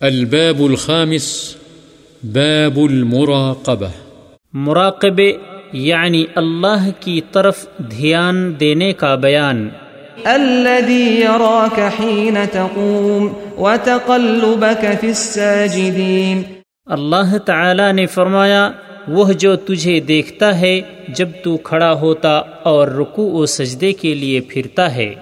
الباب الخامس باب المراقبة. مراقبے یعنی اللہ کی طرف دھیان دینے کا بیان۔ الذي يراك حين تقوم وتقلبك في الساجدين۔ اللہ تعالی نے فرمایا وہ جو تجھے دیکھتا ہے جب تو کھڑا ہوتا اور رکوع و سجدے کے لیے پھرتا ہے۔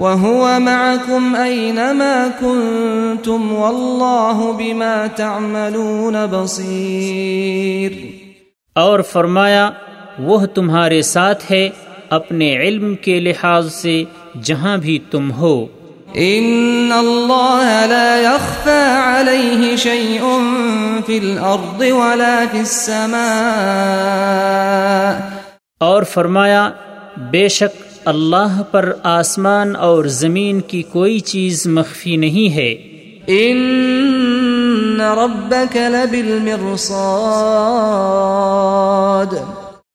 وهو معكم أينما كنتم والله بما تعملون بصير. اور فرمایا وہ تمہارے ساتھ ہے اپنے علم کے لحاظ سے جہاں بھی تم ہو۔ إن الله لا يخفى عليه شيء في الأرض ولا في السماء۔ اور فرمایا بے شک اللہ پر آسمان اور زمین کی کوئی چیز مخفی نہیں ہے۔ إن ربك لبالمرصاد۔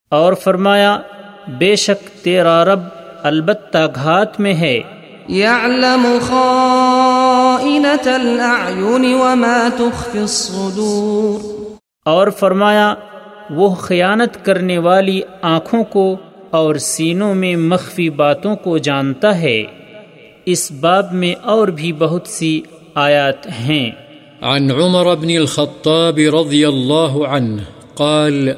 اور فرمایا بے شک تیرا رب البتہ گھات میں ہے۔ يعلم خائنة الأعين وما تخفي الصدور۔ اور فرمایا وہ خیانت کرنے والی آنکھوں کو اور سینوں میں مخفی باتوں کو جانتا ہے۔ اس باب میں اور بھی بہت سی آیات ہیں۔ عن عمر بن الخطاب رضي الله عنه قال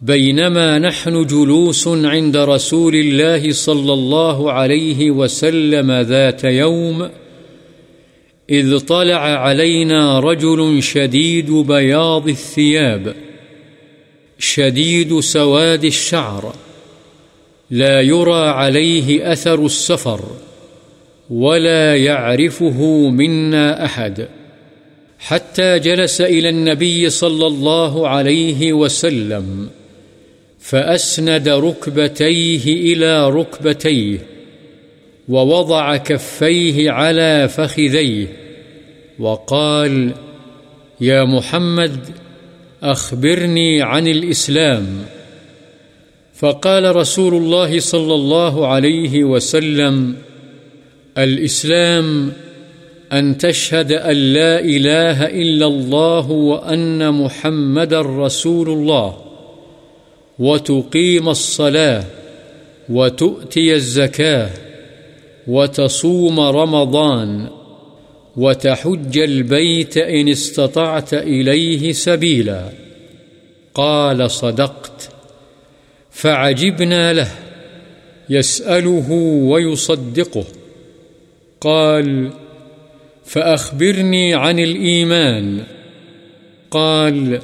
بينما نحن جلوس عند رسول الله صلى الله عليه وسلم ذات يوم إذ طلع علينا رجل شديد بياض الثياب شديد سواد الشعر. لا يرى عليه أثر السفر، ولا يعرفه منا أحد. حتى جلس إلى النبي صلى الله عليه وسلم، فأسند ركبتيه إلى ركبتيه، ووضع كفيه على فخذيه، وقال يا محمد أخبرني عن الإسلام. فقال رسول الله صلى الله عليه وسلم، الإسلام أن تشهد أن لا إله إلا الله وأن محمد رسول الله، وتقيم الصلاة، وتؤتي الزكاة، وتصوم رمضان. وتحج البيت إن استطعت إليه سبيلا. قال صدقت. فعجبنا له. يسأله ويصدقه. قال فأخبرني عن الإيمان. قال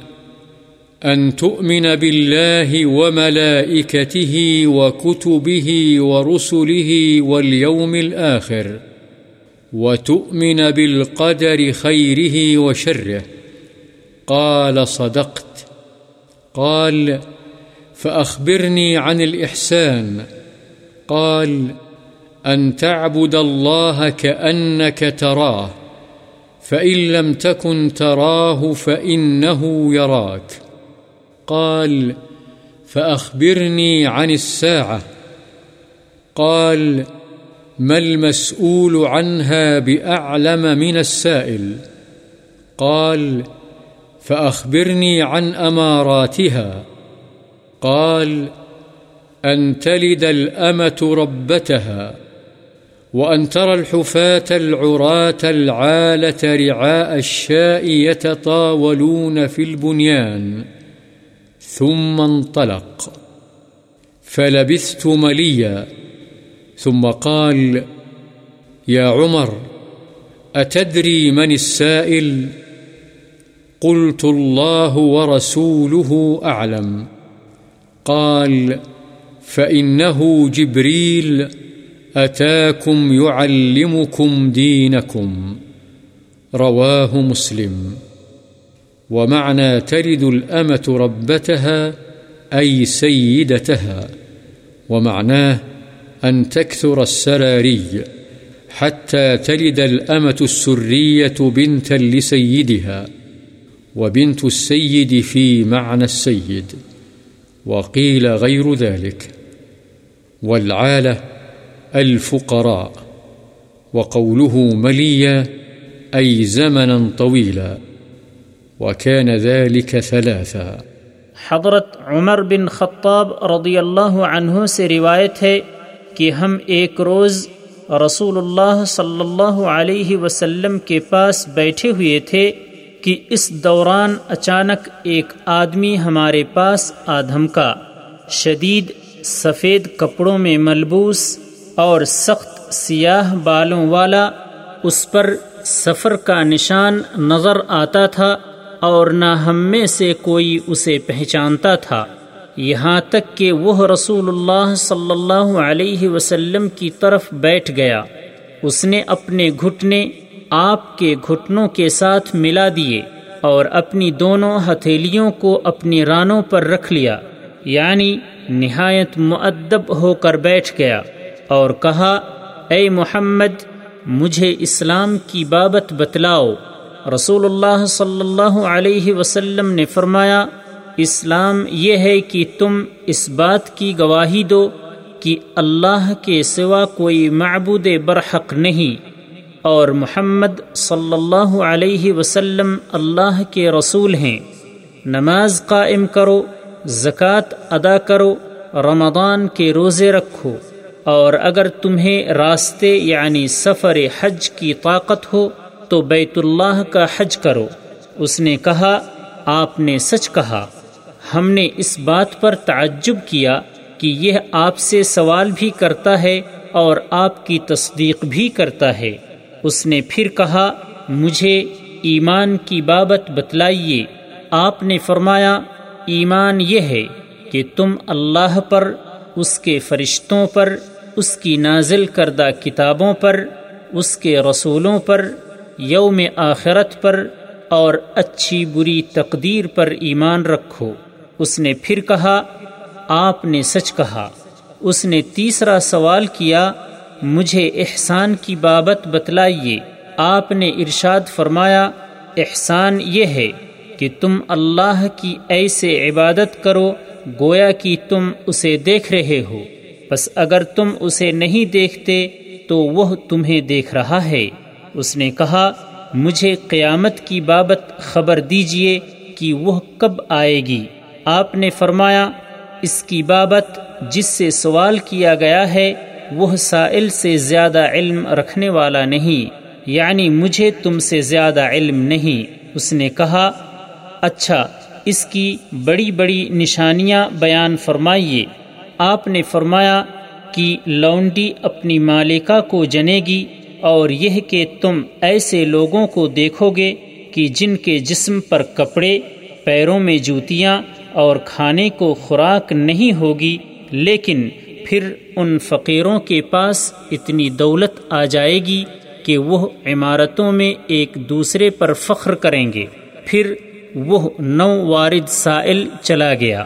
أن تؤمن بالله وملائكته وكتبه ورسله واليوم الآخر. وتؤمن بالقدر خيره وشره. قال، صدقت. قال، فأخبرني عن الإحسان. قال، أن تعبد الله كأنك تراه، فإن لم تكن تراه فإنه يراك. قال، فأخبرني عن الساعة. قال ما المسؤول عنها بأعلم من السائل؟ قال، فأخبرني عن أماراتها. قال، أن تلد الأمة ربتها، وأن ترى الحفاة العراة العالة رعاء الشاء يتطاولون في البنيان. ثم انطلق. فلبثت مليا. ثم قال، يا عمر، أتدري من السائل؟ قلت، الله ورسوله أعلم. قال، فإنه جبريل، أتاكم يعلمكم دينكم. رواه مسلم. ومعنى تلد الأمة ربتها، أي سيدتها. ومعناه أن تكثر السراري حتى تلد الأمة السرية بنتا لسيدها وبنت السيد في معنى السيد، وقيل غير ذلك. والعالة الفقراء، وقوله مليا، أي زمنا طويلا، وكان ذلك ثلاثا. حضرت عمر بن خطاب رضی اللہ عنہ سے روایت ہے کہ ہم ایک روز رسول اللہ صلی اللہ علیہ وسلم کے پاس بیٹھے ہوئے تھے کہ اس دوران اچانک ایک آدمی ہمارے پاس آدھم کا شدید سفید کپڑوں میں ملبوس اور سخت سیاہ بالوں والا اس پر سفر کا نشان نظر آتا تھا اور نہ ہم میں سے کوئی اسے پہچانتا تھا۔ یہاں تک کہ وہ رسول اللہ صلی اللہ علیہ وسلم کی طرف بیٹھ گیا۔ اس نے اپنے گھٹنے آپ کے گھٹنوں کے ساتھ ملا دیے اور اپنی دونوں ہتھیلیوں کو اپنی رانوں پر رکھ لیا۔ یعنی نہایت معدب ہو کر بیٹھ گیا اور کہا، اے محمد، مجھے اسلام کی بابت بتلاؤ۔ رسول اللہ صلی اللہ علیہ وسلم نے فرمایا اسلام یہ ہے کہ تم اس بات کی گواہی دو کہ اللہ کے سوا کوئی معبود برحق نہیں اور محمد صلی اللہ علیہ وسلم اللہ کے رسول ہیں۔ نماز قائم کرو، زکوٰۃ ادا کرو، رمضان کے روزے رکھو۔ اور اگر تمہیں راستے یعنی سفر حج کی طاقت ہو تو بیت اللہ کا حج کرو۔ اس نے کہا، آپ نے سچ کہا۔ ہم نے اس بات پر تعجب کیا کہ یہ آپ سے سوال بھی کرتا ہے اور آپ کی تصدیق بھی کرتا ہے۔ اس نے پھر کہا، مجھے ایمان کی بابت بتلائیے۔ آپ نے فرمایا، ایمان یہ ہے کہ تم اللہ پر، اس کے فرشتوں پر، اس کی نازل کردہ کتابوں پر، اس کے رسولوں پر، یوم آخرت پر اور اچھی بری تقدیر پر ایمان رکھو۔ اس نے پھر کہا، آپ نے سچ کہا۔ اس نے تیسرا سوال کیا، مجھے احسان کی بابت بتلائیے۔ آپ نے ارشاد فرمایا، احسان یہ ہے کہ تم اللہ کی ایسے عبادت کرو، گویا کہ تم اسے دیکھ رہے ہو۔ بس اگر تم اسے نہیں دیکھتے، تو وہ تمہیں دیکھ رہا ہے۔ اس نے کہا، مجھے قیامت کی بابت خبر دیجیے کہ وہ کب آئے گی۔ آپ نے فرمایا، اس کی بابت جس سے سوال کیا گیا ہے، وہ سائل سے زیادہ علم رکھنے والا نہیں یعنی مجھے تم سے زیادہ علم نہیں۔ اس نے کہا اچھا اس کی بڑی بڑی نشانیاں بیان فرمائیے۔ آپ نے فرمایا کہ لونڈی اپنی مالکہ کو جنے گی اور یہ کہ تم ایسے لوگوں کو دیکھو گے کہ جن کے جسم پر کپڑے، پیروں میں جوتیاں اور کھانے کو خوراک نہیں ہوگی، لیکن پھر ان فقیروں کے پاس اتنی دولت آ جائے گی کہ وہ عمارتوں میں ایک دوسرے پر فخر کریں گے۔ پھر وہ نو وارد سائل چلا گیا۔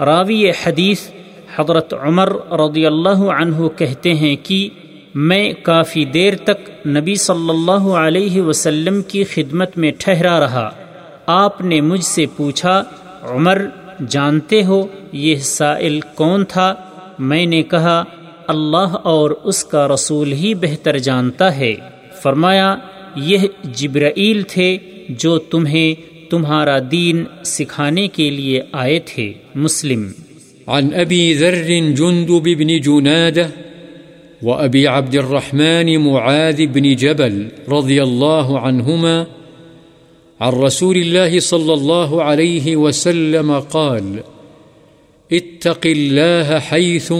راوی حدیث حضرت عمر رضی اللہ عنہ کہتے ہیں کہ میں کافی دیر تک نبی صلی اللہ علیہ وسلم کی خدمت میں ٹھہرا رہا۔ آپ نے مجھ سے پوچھا، عمر جانتے ہو یہ سائل کون تھا؟ میں نے کہا، اللہ اور اس کا رسول ہی بہتر جانتا ہے۔ فرمایا، یہ جبرائیل تھے جو تمہیں تمہارا دین سکھانے کے لیے آئے تھے۔ مسلم۔ عن ابی ذر جندب بن جنادہ وأبي عبد الرحمن معاذ بن جبل رضي الله عنهما عن رسول الله صلى الله عليه وسلم قال، اتق الله حيث،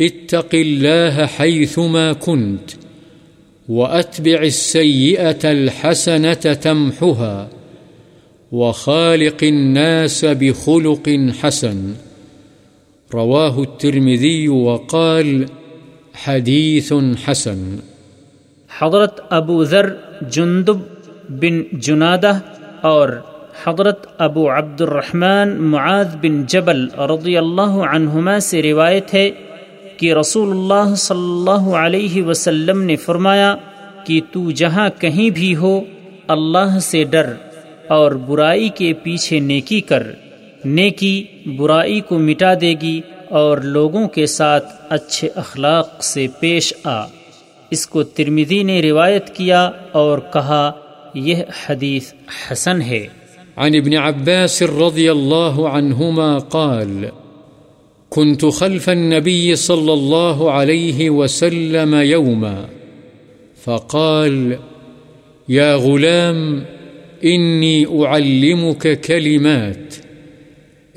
اتق الله حيثما كنت، وأتبع السيئة الحسنة تمحها، وخالق الناس بخلق حسن. رواه الترمذي وقال حدیث حسن. حضرت ابو ذر جندب بن جنادہ اور حضرت ابو عبد الرحمن معاذ بن جبل رضی اللہ عنہما سے روایت ہے کہ رسول اللہ صلی اللہ علیہ وسلم نے فرمایا کہ تو جہاں کہیں بھی ہو، اللہ سے ڈر اور برائی کے پیچھے نیکی کر۔ نیکی برائی کو مٹا دے گی اور لوگوں کے ساتھ اچھے اخلاق سے پیش آ۔ اس کو ترمیدی نے روایت کیا اور کہا یہ حدیث حسن ہے۔ عن ابن عباس رضي الله عنهما قال كنت خلف النبي صلى الله عليه وسلم يوما فقال يا غلام إني أعلمك كلمات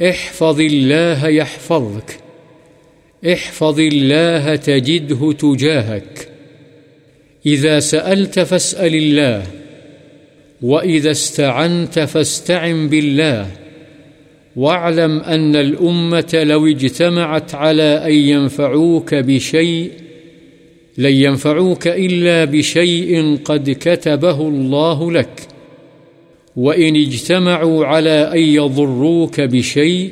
احفظ الله يحفظك احفظ الله تجده تجاهك إذا سألت فاسأل الله وإذا استعنت فاستعن بالله واعلم أن الأمة لو اجتمعت على أن ينفعوك بشيء لن ينفعوك إلا بشيء قد كتبه الله لك وإن اجتمعوا على أن يضروك بشيء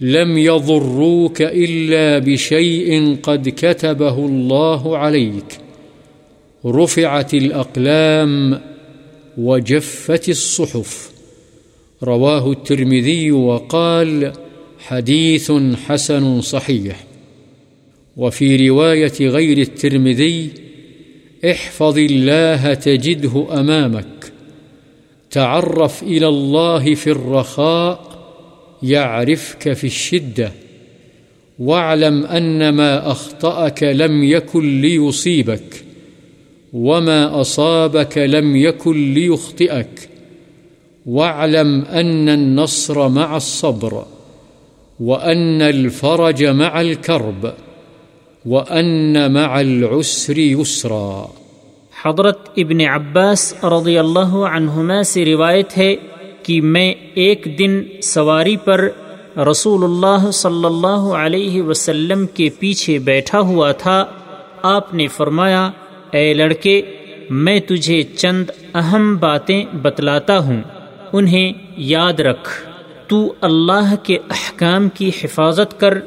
لم يضروك إلا بشيء قد كتبه الله عليك رفعت الأقلام وجفت الصحف. رواه الترمذي وقال حديث حسن صحيح. وفي رواية غير الترمذي احفظ الله تجده أمامك. تعرف إلى الله في الرخاء، يعرفك في الشدة. واعلم أن ما أخطأك لم يكن ليصيبك. وما أصابك لم يكن ليخطئك واعلم أن النصر مع الصبر وأن الفرج مع الكرب وأن مع العسر يسرا حضرت ابن عباس رضی اللہ عنہما سے روایت ہے کہ میں ایک دن سواری پر رسول اللہ صلی اللہ علیہ وسلم کے پیچھے بیٹھا ہوا تھا۔ آپ نے فرمایا اے لڑکے، میں تجھے چند اہم باتیں بتلاتا ہوں، انہیں یاد رکھ۔ تو اللہ کے احکام کی حفاظت کر،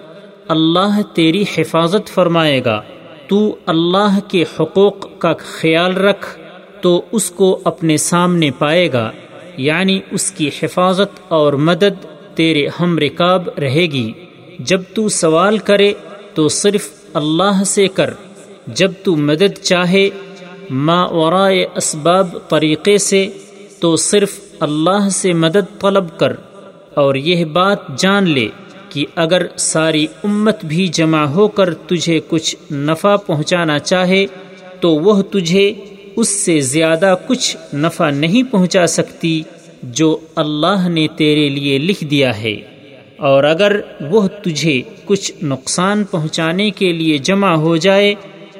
اللہ تیری حفاظت فرمائے گا۔ تو اللہ کے حقوق کا خیال رکھ، تو اس کو اپنے سامنے پائے گا۔ یعنی اس کی حفاظت اور مدد تیرے ہم رکاب رہے گی۔ جب تو سوال کرے، تو صرف اللہ سے کر۔ جب تو مدد چاہے ما ورائے اسباب طریقے سے، تو صرف اللہ سے مدد طلب کر، اور یہ بات جان لے کہ اگر ساری امت بھی جمع ہو کر تجھے کچھ نفع پہنچانا چاہے، تو وہ تجھے اس سے زیادہ کچھ نفع نہیں پہنچا سکتی جو اللہ نے تیرے لیے لکھ دیا ہے۔ اور اگر وہ تجھے کچھ نقصان پہنچانے کے لیے جمع ہو جائے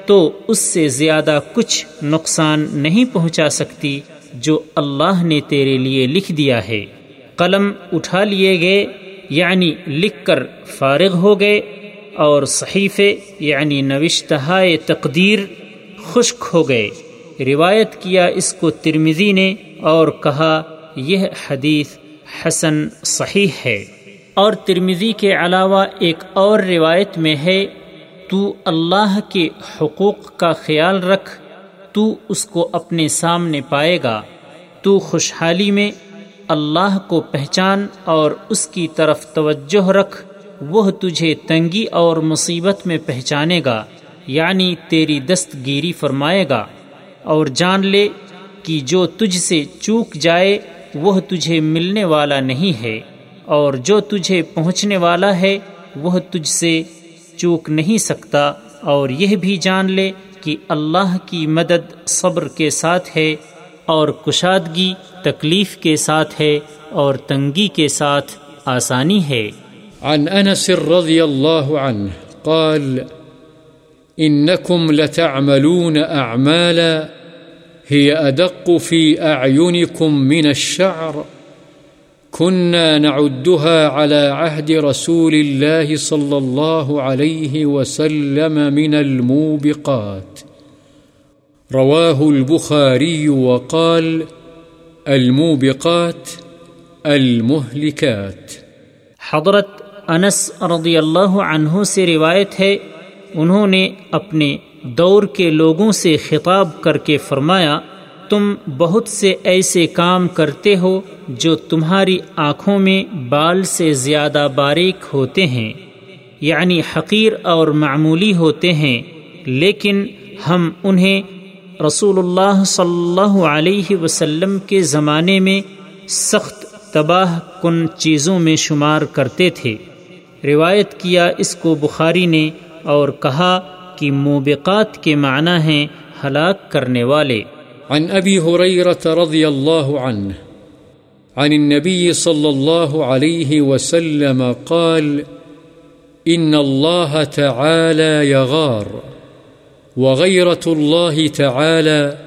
تو اس سے زیادہ کچھ نقصان نہیں پہنچا سکتی جو اللہ نے تیرے لیے لکھ دیا ہے۔ قلم اٹھا لیے گئے یعنی لکھ کر فارغ ہو گئے، اور صحیفے یعنی نوشتہ تقدیر، خشک ہو گئے۔ روایت کیا اس کو ترمزی نے اور کہا، یہ حدیث حسن صحیح ہے۔ اور ترمزی کے علاوہ ایک اور روایت میں ہے تو اللہ کے حقوق کا خیال رکھ، تو اس کو اپنے سامنے پائے گا۔ تو خوشحالی میں اللہ کو پہچان اور اس کی طرف توجہ رکھ، وہ تجھے تنگی اور مصیبت میں پہچانے گا یعنی تیری دستگیری فرمائے گا۔ اور جان لے کہ جو تجھ سے چوک جائے، وہ تجھے ملنے والا نہیں ہے۔ اور جو تجھے پہنچنے والا ہے، وہ تجھ سے چوک نہیں سکتا اور یہ بھی جان لے کہ اللہ کی مدد صبر کے ساتھ ہے اور کشادگی تکلیف کے ساتھ ہے اور تنگی کے ساتھ آسانی ہے۔ عن انس رضی اللہ عنہ قال، انکم لتعملون اعمالا هي ادق في اعینکم من الشعر. كنا نعدها على عهد رسول الله صلى الله عليه وسلم من الموبقات. رواه البخاري وقال الموبقات المهلكات. حضرت انس رضی اللہ عنہ سے روایت ہے، انہوں نے اپنے دور کے لوگوں سے خطاب کر کے فرمایا تم بہت سے ایسے کام کرتے ہو جو تمہاری آنکھوں میں بال سے زیادہ باریک ہوتے ہیں۔ یعنی حقیر اور معمولی ہوتے ہیں، لیکن ہم انہیں رسول اللہ صلی اللہ علیہ وسلم کے زمانے میں سخت تباہ کن چیزوں میں شمار کرتے تھے۔ روایت کیا اس کو بخاری نے اور کہا کہ موبقات کے معنی ہیں ہلاک کرنے والے۔ عن أبي هريرة رضي الله عنه، عن النبي صلى الله عليه وسلم قال إن الله تعالى يغار، وغيرة الله تعالى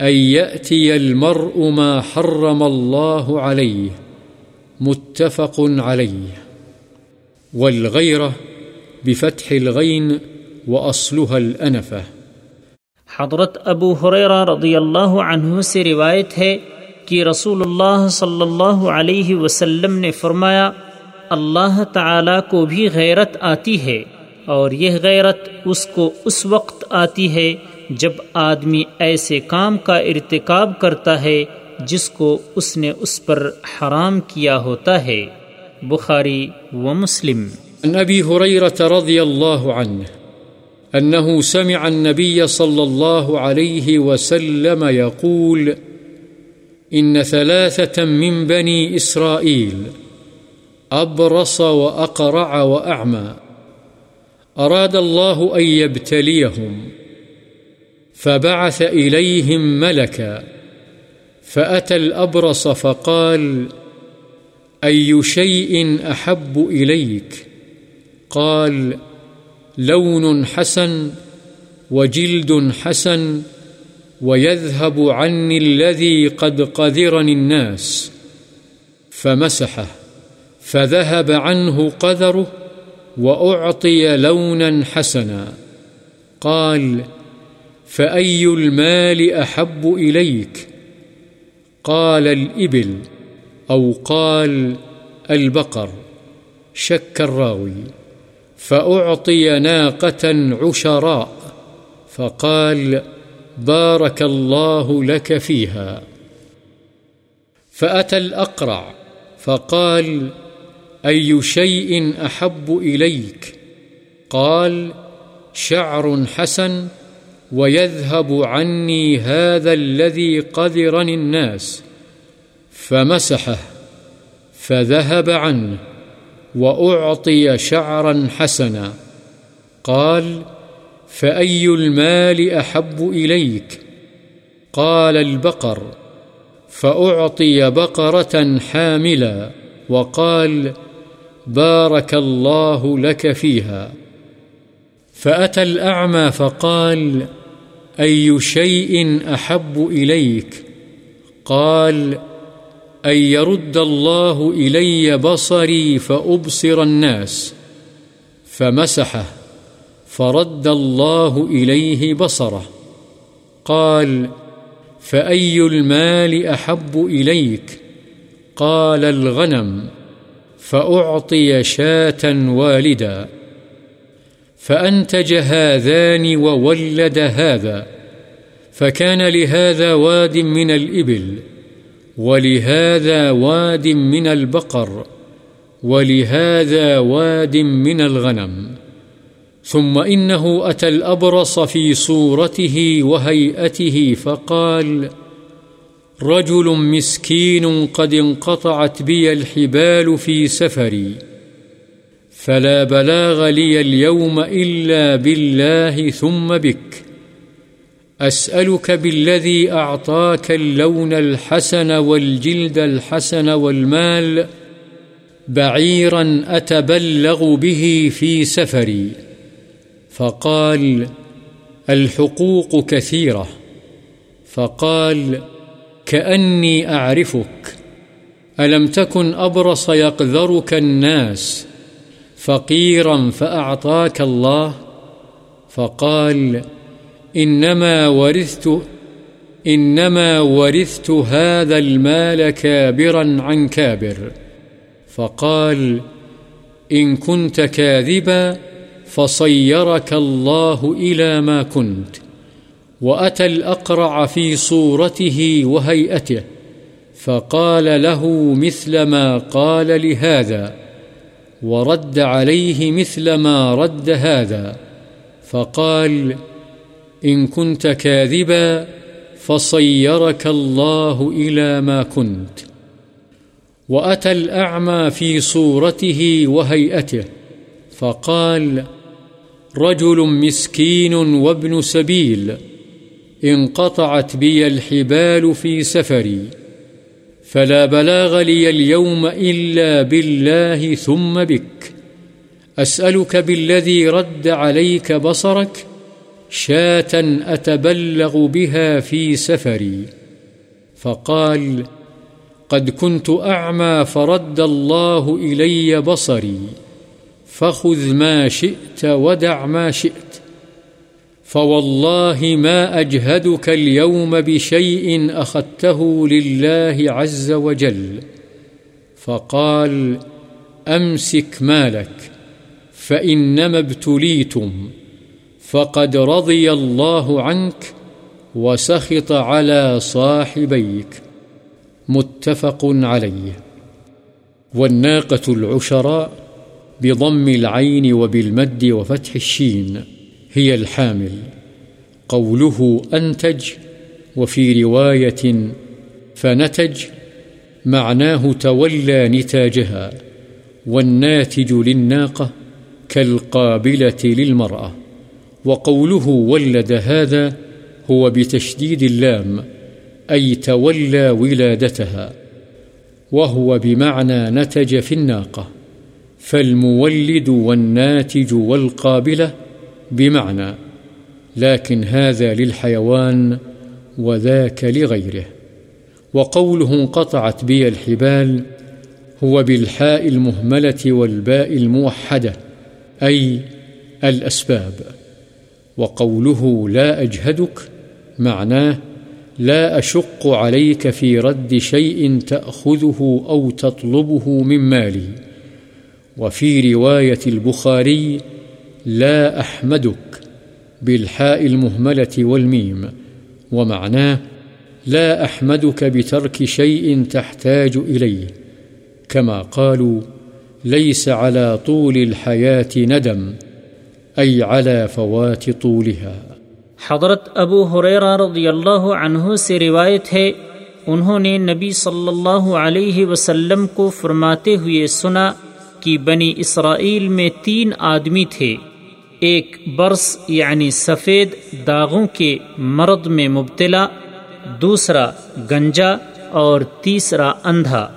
أن يأتي المرء ما حرم الله عليه، متفق عليه. والغيرة بفتح الغين وأصلها الأنفة. حضرت ابو حریرہ رضی اللہ عنہ سے روایت ہے کہ رسول اللہ صلی اللہ علیہ وسلم نے فرمایا، اللہ تعالی کو بھی غیرت آتی ہے اور یہ غیرت اس کو اس وقت آتی ہے جب آدمی ایسے کام کا ارتکاب کرتا ہے جس کو اس نے اس پر حرام کیا ہوتا ہے۔ بخاری و مسلم۔ عن أبي هريرة رضي الله عنه أنه سمع النبي صلى الله عليه وسلم يقول، إن ثلاثة من بني إسرائيل أبرص وأقرع وأعمى. أراد الله أن يبتليهم، فبعث إليهم ملكا، فأتى الأبرص فقال، أي شيء أحب إليك؟ قال لون حسن وجلد حسن ويذهب عني الذي قد قذرني الناس فمسحه، فذهب عنه قذره وأعطي لونا حسنا. قال فأي المال أحب إليك؟ قال الإبل، أو قال البقر، شك الراوي. فأعطي ناقة عشراء فقال بارك الله لك فيها. فأتى الأقرع فقال أي شيء أحب إليك؟ قال شعر حسن ويذهب عني هذا الذي قذرني الناس. فمسحه فذهب عنه. وأعطي شعرا حسنا۔ قال، فأي المال أحب إليك؟ قال البقر۔ فأعطي بقرة حاملا۔ وقال، بارك الله لك فيها۔ فأتى الأعمى فقال، أي شيء أحب إليك؟ قال أن يرد الله إلي بصري فأبصر الناس فمسحه فرد الله إليه بصره قال فأي المال أحب إليك قال الغنم فأعطي شاة والدا فأنتج هذان وولد هذا فكان لهذا واد من الإبل ولهذا واد من البقر، ولهذا واد من الغنم. ثم إنه أتى الأبرص في صورته وهيئته فقال، رجل مسكين قد انقطعت بي الحبال في سفري، فلا بلاغ لي اليوم إلا بالله ثم بك. أسألك بالذي أعطاك اللون الحسن والجلد الحسن والمال بعيرا أتبلغ به في سفري. فقال، الحقوق كثيرة. فقال، كأني أعرفك. ألم تكن أبرص يقذرك الناس؟ فقيرا فأعطاك الله. فقال إنما ورثت إنما ورثت هذا المال كابرا عن كابر. فقال، إن كنت كاذبا فصيرك الله إلى ما كنت. وأتى الأقرع في صورته وهيئته، فقال له مثل ما قال لهذا، ورد عليه مثل ما رد هذا. فقال إن كنت كاذبا فصيرك الله إلى ما كنت. وأتى الأعمى في صورته وهيئته، فقال رجل مسكين وابن سبيل، انقطعت بي الحبال في سفري، فلا بلاغ لي اليوم إلا بالله ثم بك، أسألك بالذي رد عليك بصرك شاة أتبلغ بها في سفري. فقال، قد كنت أعمى فرد الله إلي بصري، فخذ ما شئت ودع ما شئت. فوالله ما أجهدك اليوم بشيء أخذته لله عز وجل. فقال، أمسك مالك فإنما ابتليتم. فقد رضي الله عنك وسخط على صاحبيك. متفق عليه. والناقة العشراء بضم العين وبالمد وفتح الشين هي الحامل. قوله أنتج وفي رواية فنتج معناه تولى نتاجها والناتج للناقة كالقابلة للمرأة. وقوله ولد هذا هو بتشديد اللام، أي تولى ولادتها، وهو بمعنى نتج في الناقة، فالمولد والناتج والقابلة بمعنى، لكن هذا للحيوان وذاك لغيره. وقوله انقطعت بي الحبال هو بالحاء المهملة والباء الموحدة، أي الأسباب. وقوله لا أجهدك معناه لا أشق عليك في رد شيء تأخذه أو تطلبه من مالي. وفي رواية البخاري لا أحمدك بالحاء المهملة والميم، ومعناه لا أحمدك بترك شيء تحتاج إليه، كما قالوا ليس على طول الحياة ندم. أي على فوات طولها. حضرت ابو حریرہ رضی اللہ عنہ سے روایت ہے، انہوں نے نبی صلی اللہ علیہ وسلم کو فرماتے ہوئے سنا کہ بنی اسرائیل میں تین آدمی تھے، ایک برس یعنی سفید داغوں کے مرد میں مبتلا، دوسرا گنجا اور تیسرا اندھا۔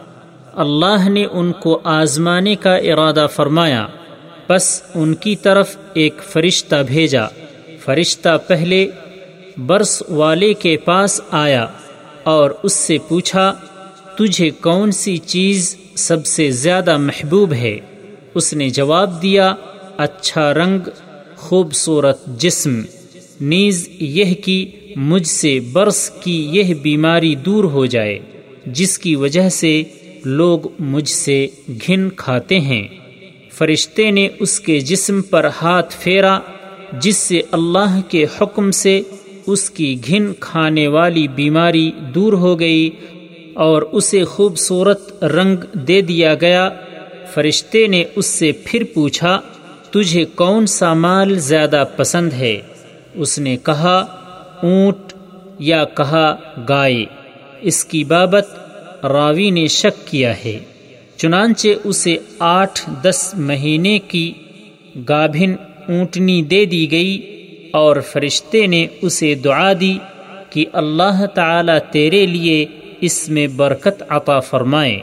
اللہ نے ان کو آزمانے کا ارادہ فرمایا۔ بس ان کی طرف ایک فرشتہ بھیجا۔ فرشتہ پہلے برس والے کے پاس آیا اور اس سے پوچھا، تجھے کون سی چیز سب سے زیادہ محبوب ہے؟ اس نے جواب دیا اچھا رنگ، خوبصورت جسم۔ نیز یہ کہ مجھ سے برس کی یہ بیماری دور ہو جائے، جس کی وجہ سے لوگ مجھ سے گھن کھاتے ہیں۔ فرشتے نے اس کے جسم پر ہاتھ پھیرا، جس سے اللہ کے حکم سے اس کی گھن کھانے والی بیماری دور ہو گئی اور اسے خوبصورت رنگ دے دیا گیا۔ فرشتے نے اس سے پھر پوچھا، تجھے کون سا مال زیادہ پسند ہے؟ اس نے کہا، اونٹ یا کہا گائے۔ اس کی بابت راوی نے شک کیا ہے۔ چنانچہ اسے آٹھ دس مہینے کی گابھن اونٹنی دے دی گئی اور فرشتے نے اسے دعا دی کہ اللہ تعالی تیرے لیے اس میں برکت عطا فرمائے۔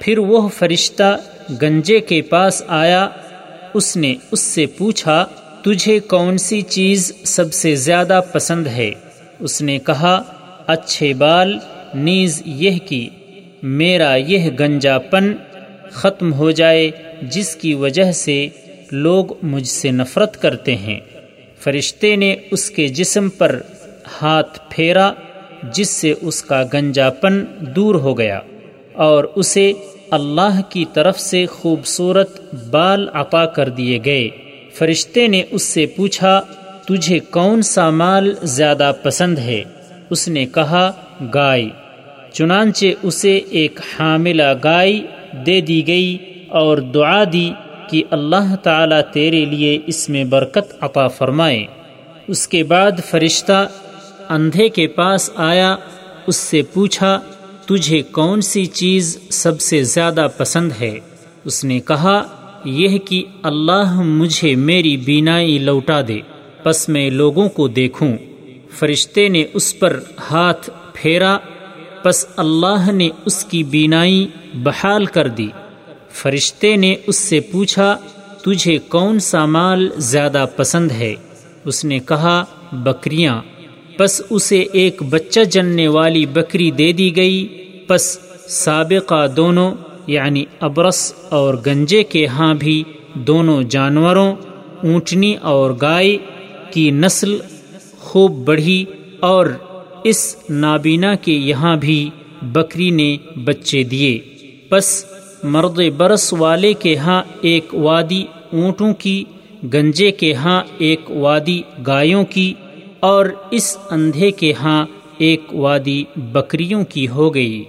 پھر وہ فرشتہ گنجے کے پاس آیا۔ اس نے اس سے پوچھا، تجھے کون سی چیز سب سے زیادہ پسند ہے؟ اس نے کہا، اچھے بال، نیز یہ کہ میرا یہ گنجا پن ختم ہو جائے، جس کی وجہ سے لوگ مجھ سے نفرت کرتے ہیں۔ فرشتے نے اس کے جسم پر ہاتھ پھیرا، جس سے اس کا گنجا پن دور ہو گیا، اور اسے اللہ کی طرف سے خوبصورت بال عطا کر دیے گئے۔ فرشتے نے اس سے پوچھا، تجھے کون سا مال زیادہ پسند ہے؟ اس نے کہا، گائے۔ چنانچہ اسے ایک حاملہ گائے دے دی گئی اور دعا دی کہ اللہ تعالی تیرے لیے اس میں برکت عطا فرمائے۔ اس کے بعد فرشتہ اندھے کے پاس آیا، اس سے پوچھا، تجھے کون سی چیز سب سے زیادہ پسند ہے؟ اس نے کہا، یہ کہ اللہ مجھے میری بینائی لوٹا دے، پس میں لوگوں کو دیکھوں۔ فرشتے نے اس پر ہاتھ پھیرا پس اللہ نے اس کی بینائی بحال کر دی۔ فرشتے نے اس سے پوچھا، تجھے کون سا مال زیادہ پسند ہے؟ اس نے کہا، بکریاں۔ پس اسے ایک بچہ جننے والی بکری دے دی گئی۔ پس سابقہ دونوں یعنی ابرس اور گنجے کے ہاں بھی دونوں جانوروں، اونٹنی اور گائے کی نسل خوب بڑھی اور اس نابینا کے یہاں بھی بکری نے بچے دیے۔ پس مرد برس والے کے ہاں ایک وادی اونٹوں کی، گنجے کے ہاں ایک وادی گایوں کی، اور اس اندھے کے ہاں ایک وادی بکریوں کی ہو گئی۔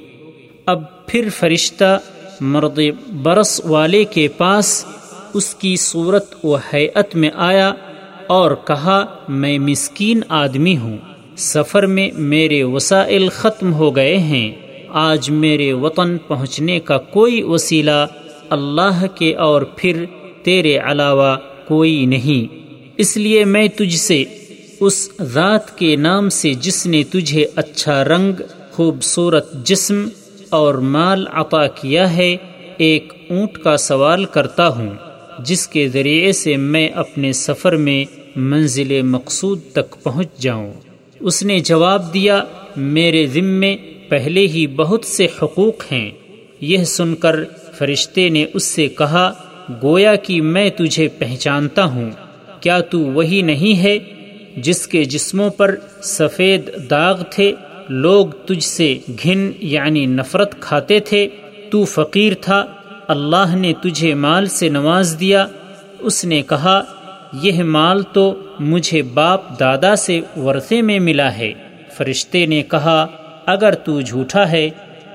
اب پھر فرشتہ مرد برس والے کے پاس اس کی صورت و حیت میں آیا اور کہا، میں مسکین آدمی ہوں۔ سفر میں میرے وسائل ختم ہو گئے ہیں۔ آج میرے وطن پہنچنے کا کوئی وسیلہ اللہ کے اور پھر تیرے علاوہ کوئی نہیں۔ اس لیے میں تجھ سے اس ذات کے نام سے جس نے تجھے اچھا رنگ، خوبصورت جسم اور مال عطا کیا ہے، ایک اونٹ کا سوال کرتا ہوں، جس کے ذریعے سے میں اپنے سفر میں منزل مقصود تک پہنچ جاؤں۔ اس نے جواب دیا، میرے ذمے پہلے ہی بہت سے حقوق ہیں۔ یہ سن کر فرشتے نے اس سے کہا، گویا کہ میں تجھے پہچانتا ہوں، کیا تو وہی نہیں ہے جس کے جسموں پر سفید داغ تھے، لوگ تجھ سے گھن یعنی نفرت کھاتے تھے، تو فقیر تھا، اللہ نے تجھے مال سے نواز دیا۔ اس نے کہا یہ مال تو مجھے باپ دادا سے ورثے میں ملا ہے۔ فرشتے نے کہا، اگر تو جھوٹا ہے،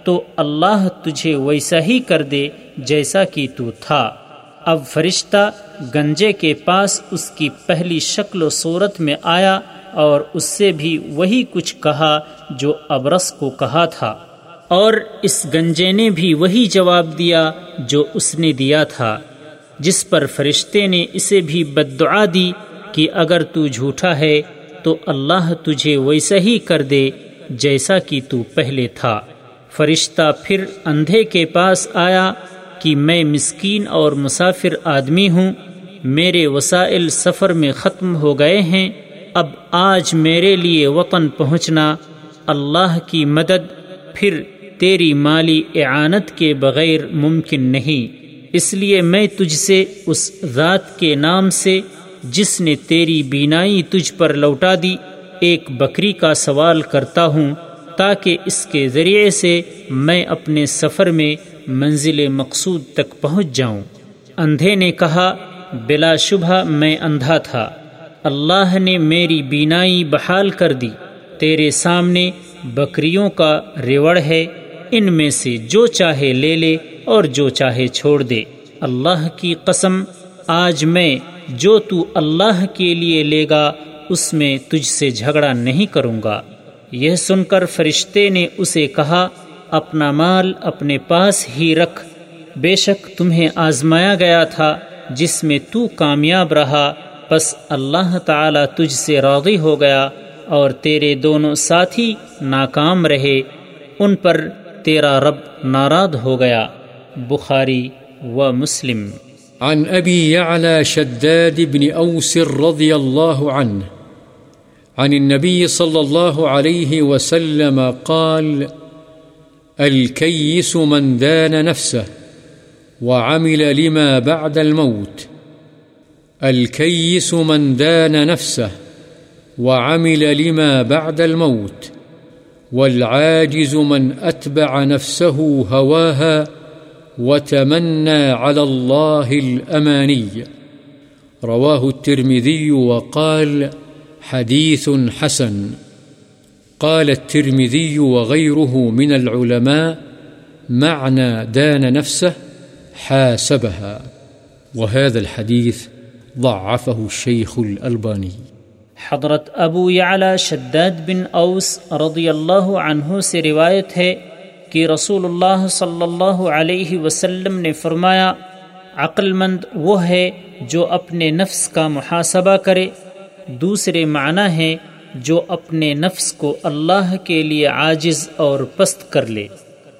تو اللہ تجھے ویسا ہی کر دے جیسا کہ تو تھا۔ اب فرشتہ گنجے کے پاس اس کی پہلی شکل و صورت میں آیا اور اس سے بھی وہی کچھ کہا جو ابرس کو کہا تھا۔ اور اس گنجے نے بھی وہی جواب دیا جو اس نے دیا تھا۔ جس پر فرشتے نے اسے بھی بد دعا دی کہ اگر تو جھوٹا ہے، تو اللہ تجھے ویسا ہی کر دے جیسا کہ تو پہلے تھا۔ فرشتہ پھر اندھے کے پاس آیا کہ میں مسکین اور مسافر آدمی ہوں، میرے وسائل سفر میں ختم ہو گئے ہیں، اب آج میرے لیے وطن پہنچنا اللہ کی مدد، پھر تیری مالی اعانت کے بغیر ممکن نہیں۔ اس لیے میں تجھ سے اس ذات کے نام سے جس نے تیری بینائی تجھ پر لوٹا دی، ایک بکری کا سوال کرتا ہوں، تاکہ اس کے ذریعے سے میں اپنے سفر میں منزل مقصود تک پہنچ جاؤں۔ اندھے نے کہا، بلا شبہ میں اندھا تھا۔ اللہ نے میری بینائی بحال کر دی۔ تیرے سامنے بکریوں کا ریوڑ ہے، ان میں سے جو چاہے لے لے۔ اور جو چاہے چھوڑ دے۔ اللہ کی قسم، آج میں جو تو اللہ کے لیے لے گا، اس میں تجھ سے جھگڑا نہیں کروں گا۔ یہ سن کر فرشتے نے اسے کہا، اپنا مال اپنے پاس ہی رکھ۔ بے شک تمہیں آزمایا گیا تھا جس میں تو کامیاب رہا۔ بس اللہ تعالی تجھ سے راضی ہو گیا اور تیرے دونوں ساتھی ناکام رہے۔ ان پر تیرا رب ناراض ہو گیا۔ بخاری و مسلم۔ عن أبي يعلى شداد بن أوس رضي الله عنه، عن النبي صلى الله عليه وسلم قال الكيس من دان نفسه وعمل لما بعد الموت. الكيس من دان نفسه وعمل لما بعد الموت، والعاجز من أتبع نفسه هواها وتمنى على الله الأماني. رواه الترمذي وقال حديث حسن. قال الترمذي وغيره من العلماء معنى دان نفسه حاسبها. وهذا الحديث ضعفه الشيخ الألباني. حضرت ابو یعلا شداد بن اوس رضی اللہ عنہ سے روایت ہے کہ رسول اللہ صلی اللہ علیہ وسلم نے فرمایا عقل مند وہ ہے جو اپنے نفس کا محاسبہ کرے۔ دوسرے معنی ہے جو اپنے نفس کو اللہ کے لیے عاجز اور پست کر لے۔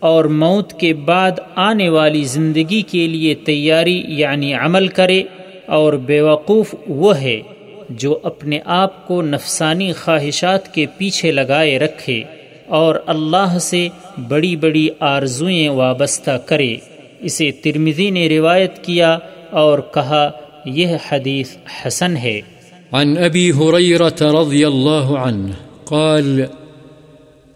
اور موت کے بعد آنے والی زندگی کے لیے تیاری یعنی عمل کرے۔ اور بیوقوف وہ ہے جو اپنے آپ کو نفسانی خواہشات کے پیچھے لگائے رکھے۔ اور اللہ سے بڑی بڑی آرزوئیں وابستہ کرے۔ اسے ترمزی نے روایت کیا اور کہا، یہ حدیث حسن ہے۔ عن أبي هريرة رضي الله عنه قال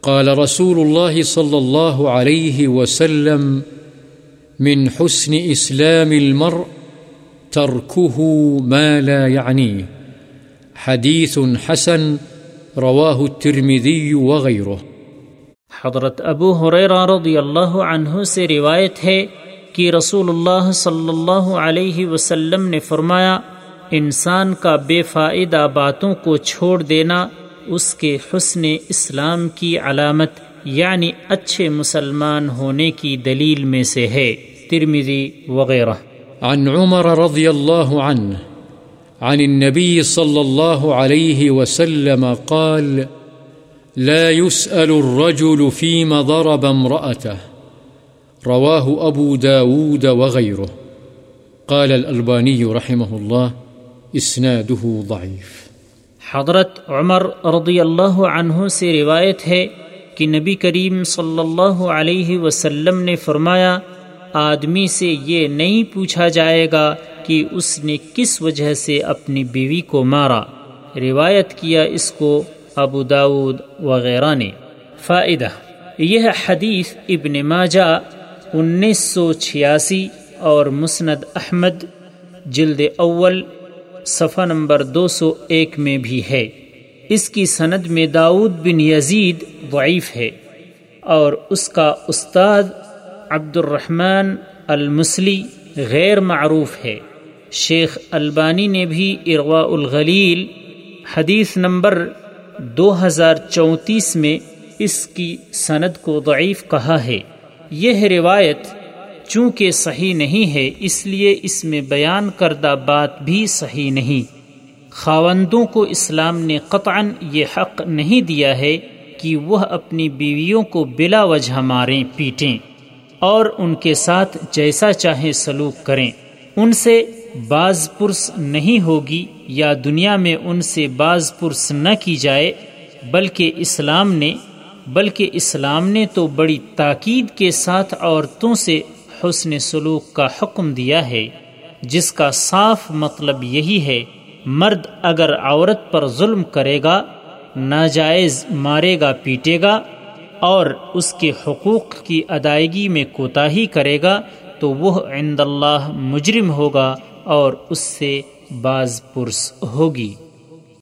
قال رسول الله صلى الله عليه وسلم، من حسن إسلام المرء تركه ما لا یعنی۔ يعنيه حديث حسن، رواه الترمذي وغيره حضرت ابو حریرہ رضی اللہ عنہ سے روایت ہے کہ رسول اللہ صلی اللہ علیہ وسلم نے فرمایا، انسان کا بے فائدہ باتوں کو چھوڑ دینا اس کے حسن اسلام کی علامت یعنی اچھے مسلمان ہونے کی دلیل میں سے ہے۔ ترمذی وغیرہ۔ عن عمر رضي الله عنه عن النبي صلى الله عليه وسلم قال لا يسأل الرجل فيما ضرب امرأته. رواه أبو داود وغيره. قال الألباني رحمه الله اسناده ضعيف. حضرت عمر رضی اللہ عنہ سے روایت ہے کہ نبی کریم صلی اللہ علیہ وسلم نے فرمایا، آدمی سے یہ نہیں پوچھا جائے گا کہ اس نے کس وجہ سے اپنی بیوی کو مارا۔ روایت کیا اس کو ابو داود وغیرہ نے فائدہ، یہ حدیث ابن ماجہ انیس سو چھیاسی اور مسند احمد جلد اول، صفحہ نمبر دو سو ایک میں بھی ہے۔ اس کی سند میں داود بن یزید ضعیف ہے اور اس کا استاد عبد الرحمن المسلی غیر معروف ہے۔ شیخ البانی نے بھی اروا الغلیل، حدیث نمبر دو ہزار چونتیس میں اس کی سند کو ضعیف کہا ہے۔ یہ روایت چونکہ صحیح نہیں ہے، اس لیے اس میں بیان کردہ بات بھی صحیح نہیں۔ خاوندوں کو اسلام نے قطعا یہ حق نہیں دیا ہے کہ وہ اپنی بیویوں کو بلا وجہ ماریں، پیٹیں اور ان کے ساتھ جیسا چاہیں سلوک کریں۔ ان سے بعض پرس نہیں ہوگی یا دنیا میں ان سے بعض پرس نہ کی جائے، بلکہ اسلام نے، بلکہ اسلام نے تو بڑی تاکید کے ساتھ عورتوں سے حسن سلوک کا حکم دیا ہے، جس کا صاف مطلب یہی ہے، مرد اگر عورت پر ظلم کرے گا، ناجائز مارے گا، پیٹے گا، اور اس کے حقوق کی ادائیگی میں کوتاہی کرے گا، تو وہ عند اللہ مجرم ہوگا۔ اور اس سے باز پرس ہوگی۔